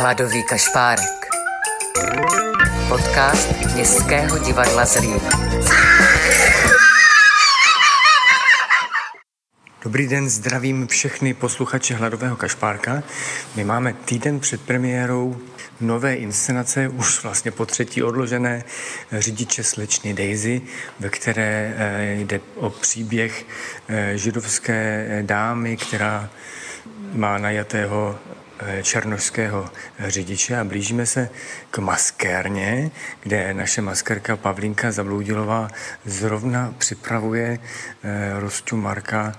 Hladový kašpárek. Podcast Městského divadla Zlín. Dobrý den, zdravím všechny posluchače Hladového kašpárka. My máme týden před premiérou nové inscenace, už vlastně po třetí odložené řidiče slečny Daisy, ve které eh, jde o příběh eh, židovské dámy, která má najatého eh, černožského řidiče a blížíme se k maskérně, kde naše maskerka Pavlínka Zabloudilová zrovna připravuje Rostu Marka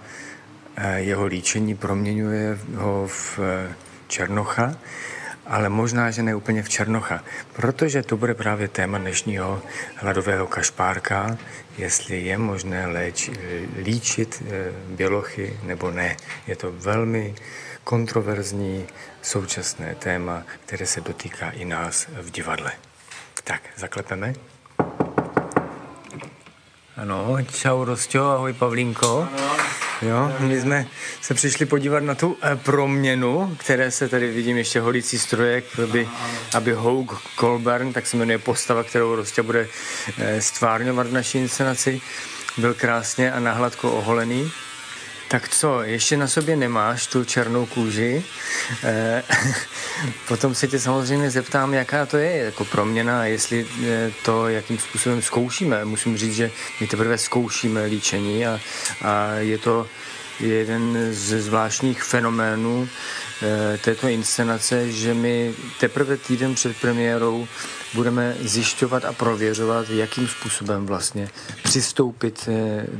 jeho líčení, proměňuje ho v Černocha ale možná, že ne úplně v Černocha, protože to bude právě téma dnešního hladového kašpárka, jestli je možné léč, líčit eh, bělochy nebo ne. Je to velmi kontroverzní současné téma, které se dotýká i nás v divadle. Tak, zaklepeme. Ano, čau Rostio, ahoj Pavlínko. Ano. Jo, my jsme se přišli podívat na tu eh, proměnu, které se tady vidím ještě holící strojek, aby, aby Hogue Colburn, tak se jmenuje postava, kterou Rostě bude eh, stvárňovat v naší inscenaci, byl krásně a nahladko oholený. Tak co, ještě na sobě nemáš tu černou kůži. E, potom se tě samozřejmě zeptám, jaká to je jako proměna, jestli to, jakým způsobem zkoušíme. Musím říct, že my teprve zkoušíme líčení a, a je to jeden ze zvláštních fenoménů e, této inscenace, že my teprve týden před premiérou budeme zjišťovat a prověřovat, jakým způsobem vlastně přistoupit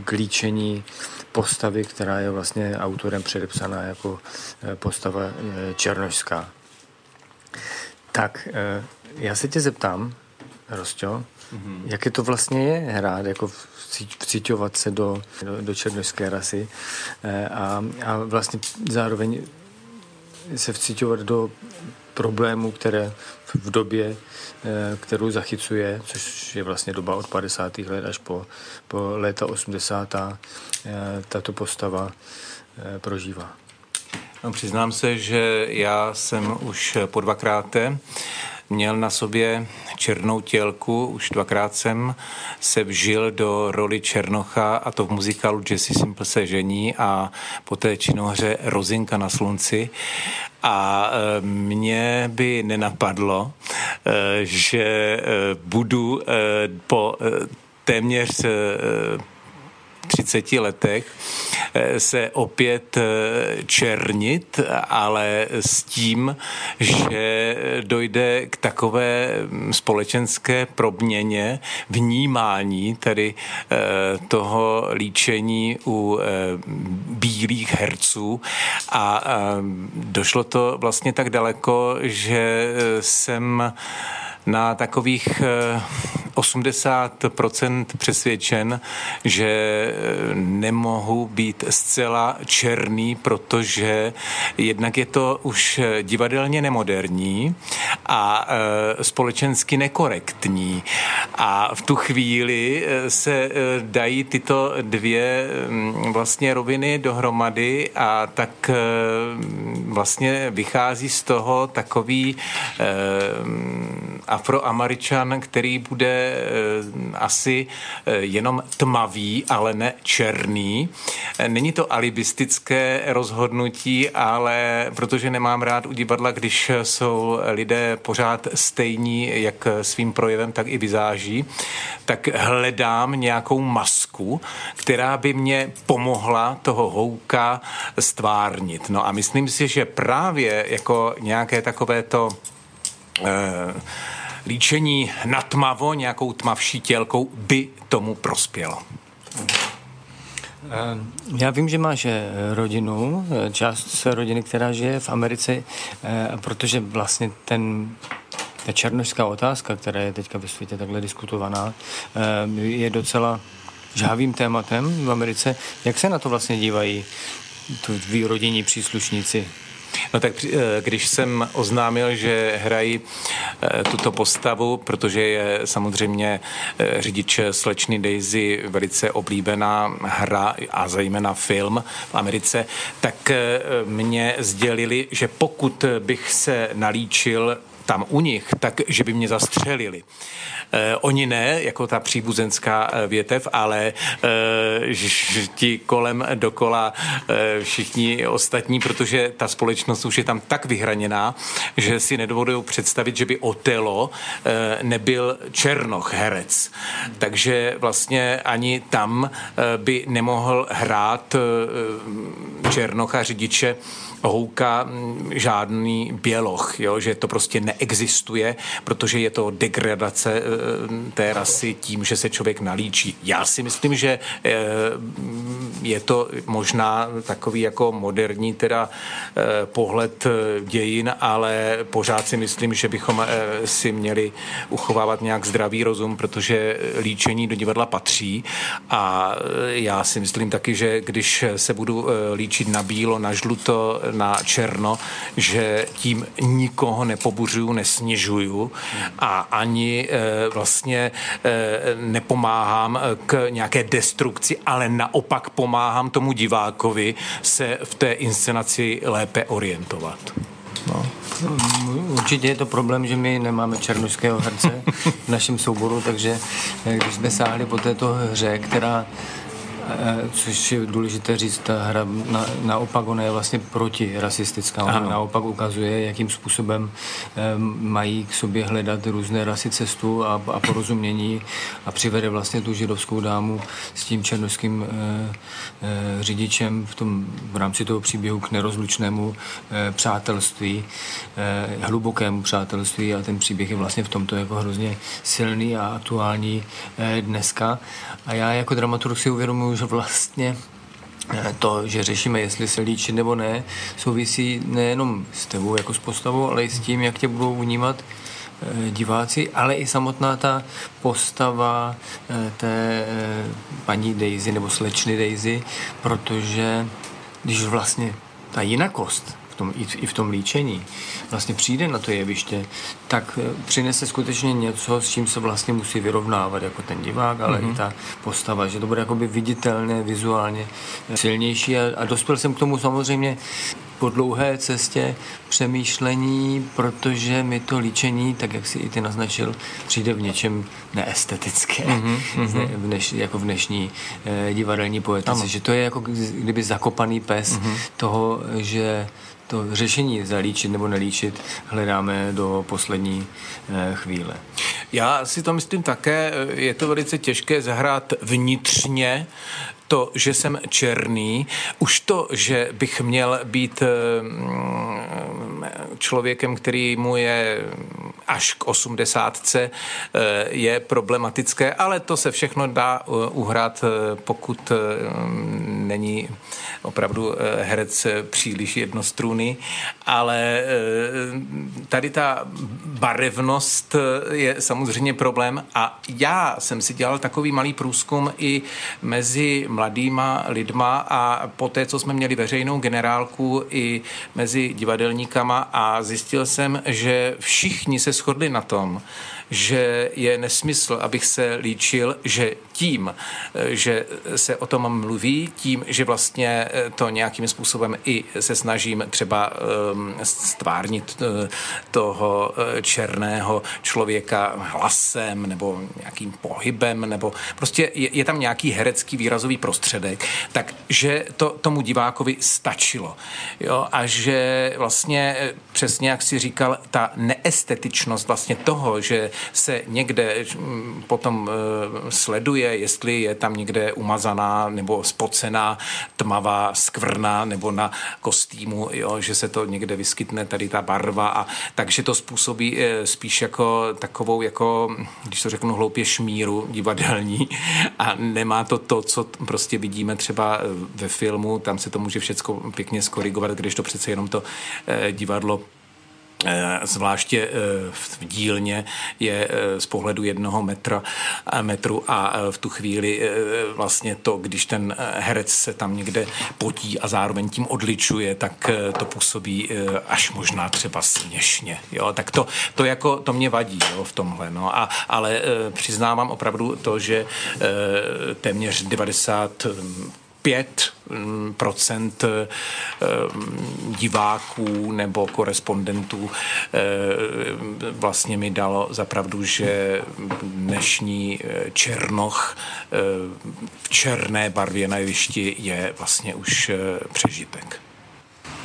k líčení postavy, která je vlastně autorem předepsaná jako eh, postava eh, černožská. Tak, eh, já se tě zeptám, Rostio, mm-hmm. jak je to vlastně je hrát, jako vcíťovat se do, do, do černožské rasy a, a vlastně zároveň se vcíťovat do problémů, které v době, eh, kterou zachycuje, což je vlastně doba od 50. let až po, po léta 80. Eh, tato postava eh, prožívá. No, přiznám se, že já jsem už po dvakráte měl na sobě černou tělku, už dvakrát jsem se vžil do roli Černocha a to v muzikálu Jesse Simple se žení a poté činohře Rozinka na slunci. A e, mě by nenapadlo, e, že e, budu po téměř 30 letech eh, se opět eh, černit, ale s tím, že dojde k takové společenské probměně vnímání tedy eh, toho líčení u bílých herců. A došlo to vlastně tak daleko, že jsem na takových 80% eh, přesvědčen, že eh, nemohu být zcela černý, protože jednak je to už divadelně nemoderní a eh, společensky nekorektní. A v tu chvíli se dají tyto dvě mm, vlastně roviny dohromady a tak vlastně vychází z toho takový afroameričan, který bude eh, asi eh, jenom tmavý, ale ne černý. Eh, není to alibistické rozhodnutí, ale protože nemám rád u divadla, když jsou lidé pořád stejní, jak svým projevem, tak i vizáží, tak hledám nějakou masku, která by mě pomohla toho houka stvárnit. No a myslím si, že právě jako nějaké takové to eh, líčení na tmavo, nějakou tmavší tělkou, by tomu prospělo. Eh, já vím, že máš eh, rodinu, eh, část své rodiny, která žije v Americe, protože vlastně ten ta černožská otázka, která je teďka ve světě takhle diskutovaná, je docela žhavým tématem v Americe. Jak se na to vlastně dívají tví rodinní příslušníci No tak když jsem oznámil, že hrají tuto postavu, protože je samozřejmě řidič slečny Daisy velice oblíbená hra a zejména film v Americe, tak mě sdělili, že pokud bych se nalíčil tam u nich, tak že by mě zastřelili. Eh, oni ne, jako ta příbuzenská eh, větev, ale eh, ti kolem dokola eh, všichni ostatní, protože ta společnost už je tam tak vyhraněná, že si nedovolují představit, že by Otelo eh, nebyl Černoch herec. Takže vlastně ani tam by nemohl hrát eh, Černocha řidiče houka žádný běloch, jo? že to prostě neexistuje, protože je to degradace eh, té rasy tím, že se člověk nalíčí. Já si myslím, že eh, je to možná takový jako moderní teda pohled dějin, ale pořád si myslím, že bychom si měli uchovávat nějak zdravý rozum, protože líčení do divadla patří a já si myslím taky, že když se budu líčit na bílo, na žluto, na černo, že tím nikoho nepobuřuju, nesnižuju a ani e, vlastně e, nepomáhám k nějaké destrukci, ale naopak pomáhám tomu divákovi se v té inscenaci lépe orientovat. No. Určitě je to problém, že my nemáme černožského herce v našem souboru, takže když jsme sáhli po této hře, která Eh, což je důležité říct, ta hra na, naopak ona je vlastně protirasistická. Ona ano. naopak ukazuje, jakým způsobem mají k sobě hledat různé rasy cestu a, a porozumění a přivede vlastně tu židovskou dámu s tím černoským eh, eh, řidičem v, tom, v rámci toho příběhu k nerozlučnému eh, přátelství, hlubokému přátelství a ten příběh je vlastně v tomto jako hrozně silný a aktuální dneska. A já jako dramaturg si uvědomuji, že vlastně eh, to, že řešíme, jestli se líčit nebo ne, souvisí nejenom s tebou jako s postavou, ale i s tím, jak tě budou vnímat eh, diváci, ale i samotná ta postava eh, té paní Daisy nebo slečny Daisy, protože když vlastně ta jinakost tom, i, v, i v tom líčení vlastně přijde na to jeviště, tak eh, přinese skutečně něco, s čím se vlastně musí vyrovnávat jako ten divák, ale mm-hmm. i mhm. ta postava, že to bude jakoby viditelné, vizuálně eh, silnější a, a dospěl jsem k tomu samozřejmě po dlouhé cestě přemýšlení, protože mi to líčení, tak jak si i ty naznačil, přijde v něčem neestetické, mm-hmm. v dneš, jako v dnešní eh, divadelní poetice, že to je jako kdyby zakopaný pes mm-hmm. toho, že to řešení zalíčit nebo nelíčit hledáme do poslední eh, chvíle. Já si to myslím také, eh, je to velice těžké zahrát vnitřně to, že jsem černý, už to, že bych měl být eh, člověkem, který mu je až k osmdesátce, je problematické, ale to se všechno dá uhrát, pokud není opravdu herec příliš jednostrůný, ale tady ta barevnost je samozřejmě problém. A já jsem si dělal takový malý průzkum i mezi mladýma lidma a po té, co jsme měli veřejnou generálku i mezi divadelníkama a zjistil jsem, že všichni se shodli na tom, že je nesmysl, abych se líčil, že tím, že se o tom mluví, tím, že vlastně to nějakým způsobem i se snažím třeba um, stvárnit uh, toho černého člověka hlasem nebo nějakým pohybem, nebo prostě je, tam nějaký herecký výrazový prostředek, takže to tomu divákovi stačilo. Jo? A že vlastně eh, přesně, jak si říkal, ta neestetičnost vlastně toho, že se někde hm, potom sleduje, jestli je tam někde umazaná nebo spocená tmavá skvrna nebo na kostýmu, jo, že se to někde vyskytne tady ta barva. A takže to způsobí uh, spíš jako takovou jako, když to řeknu hloupě, šmíru divadelní. A nemá to to, co prostě vidíme třeba ve filmu, tam se to může všechno pěkně skorigovat, když to přece jenom to uh, divadlo Eh, zvláště eh, v dílně je eh, z pohledu jednoho metra, metru a v tu chvíli vlastně to, když ten herec se tam někde potí a zároveň tím odličuje, tak to působí až možná třeba směšně. Jo? Tak to, to, jako, to mě vadí jo, v tomhle. No. A, ale přiznávám opravdu to, že téměř 90 5 mm, procent eh, diváků nebo korespondentů eh, vlastně mi dalo zapravdu, že dnešní eh, Černoch v černé barvě na jevišti je vlastně už přežitek.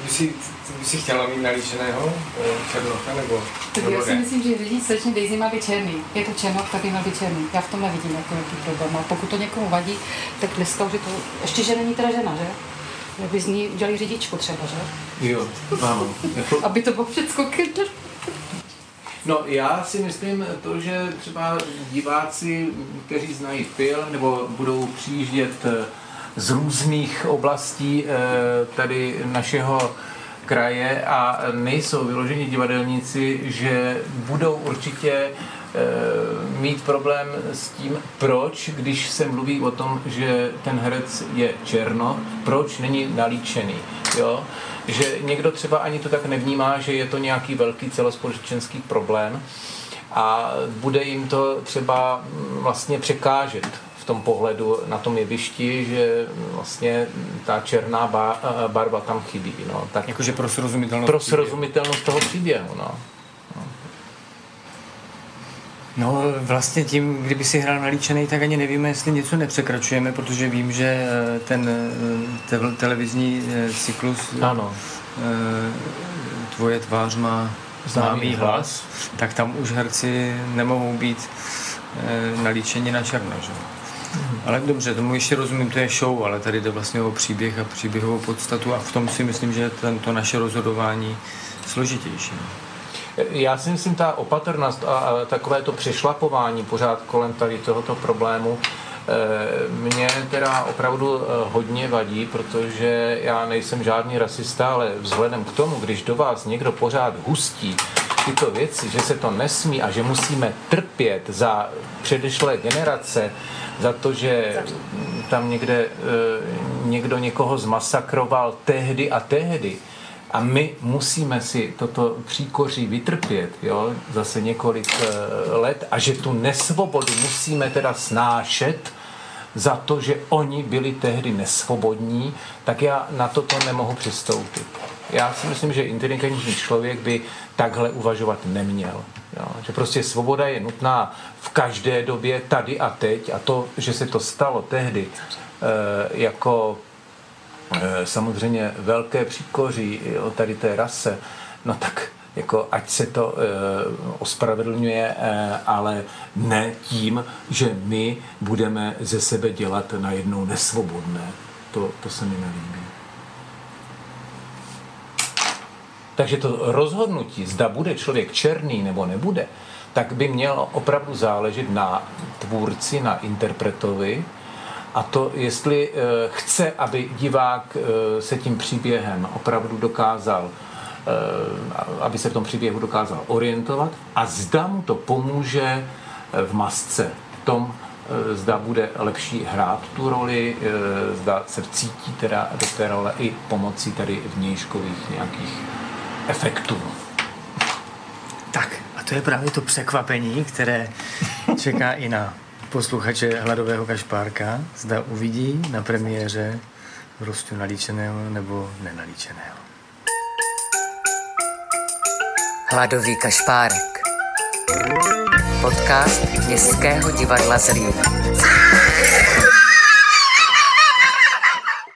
By si, by si chtěla mít nalíčeného eh, černocha nebo, tak já si ne? myslím, že řidič slečny Daisy má být černý. Je to černoch, tak by měl být černý. Já v tom nevidím jako nějaký problém. A pokud to někomu vadí, tak dneska už je to... Ještě, že není teda žena, že? Jak by z ní udělali řidičku třeba, že? Jo, ano. Jako... Aby to bylo všechno No já si myslím to, že třeba diváci, kteří znají film nebo budou přijíždět eh, z různých oblastí eh, tady našeho kraje a nejsou vyloženi divadelníci, že budou určitě eh, mít problém s tím, proč, když se mluví o tom, že ten herec je černo, proč není nalíčený. Jo? Že někdo třeba ani to tak nevnímá, že je to nějaký velký celospolečenský problém a bude jim to třeba vlastně překážet v tom pohledu na tom jevišti, že vlastně ta černá barva tam chybí. No. Tak Jakože pro srozumitelnost Pro srozumitelnost toho příběhu, no. No vlastně tím, kdyby si hrál nalíčený, tak ani nevíme, jestli něco nepřekračujeme, protože vím, že eh, ten eh, te- televizní eh, cyklus ano. Tvoje tvář má známý hlas, tak tam už herci nemohou být nalíčeni na černo. Že? Ale dobře, tomu ještě rozumím, to je show, ale tady jde vlastně o příběh a příběhovou podstatu a v tom si myslím, že je tento naše rozhodování složitější. Já si myslím, ta opatrnost a, takové to přešlapování pořád kolem tady tohoto problému eh, mě teda opravdu eh, hodně vadí, protože já nejsem žádný rasista, ale vzhledem k tomu, když do vás někdo pořád hustí tyto věci, že se to nesmí a že musíme trpět za předešlé generace, za to, že tam někde eh, někdo někoho zmasakroval tehdy a tehdy, a my musíme si toto příkoří vytrpět, jo, zase několik eh, let a že tu nesvobodu musíme teda snášet za to, že oni byli tehdy nesvobodní, tak já na toto nemohu přistoupit. Já si myslím, že inteligentní člověk by takhle uvažovat neměl. Jo? Že prostě svoboda je nutná v každé době, tady a teď a to, že se to stalo tehdy e, jako e, samozřejmě velké příkoří o tady té rase, no tak jako ať se to e, ospravedlňuje, e, ale ne tím, že my budeme ze sebe dělat najednou nesvobodné. To, to se mi nelíbí. Takže to rozhodnutí, zda bude člověk černý nebo nebude, tak by mělo opravdu záležet na tvůrci, na interpretovi, a to, jestli eh, chce, aby divák eh, se tím příběhem opravdu dokázal, eh, aby se v tom příběhu dokázal orientovat a zda mu to pomůže v masce, v tom, zda bude lepší hrát tu roli, zda se cítí teda do té role i pomocí tady vnějškových nějakých efektů. Tak a to je právě to překvapení, které čeká i na posluchače Hladového kašpárka. Zda uvidí na premiéře Rostu nalíčeného nebo nenalíčeného. Hladový kašpárek. Podcast Městského divadla Zlín.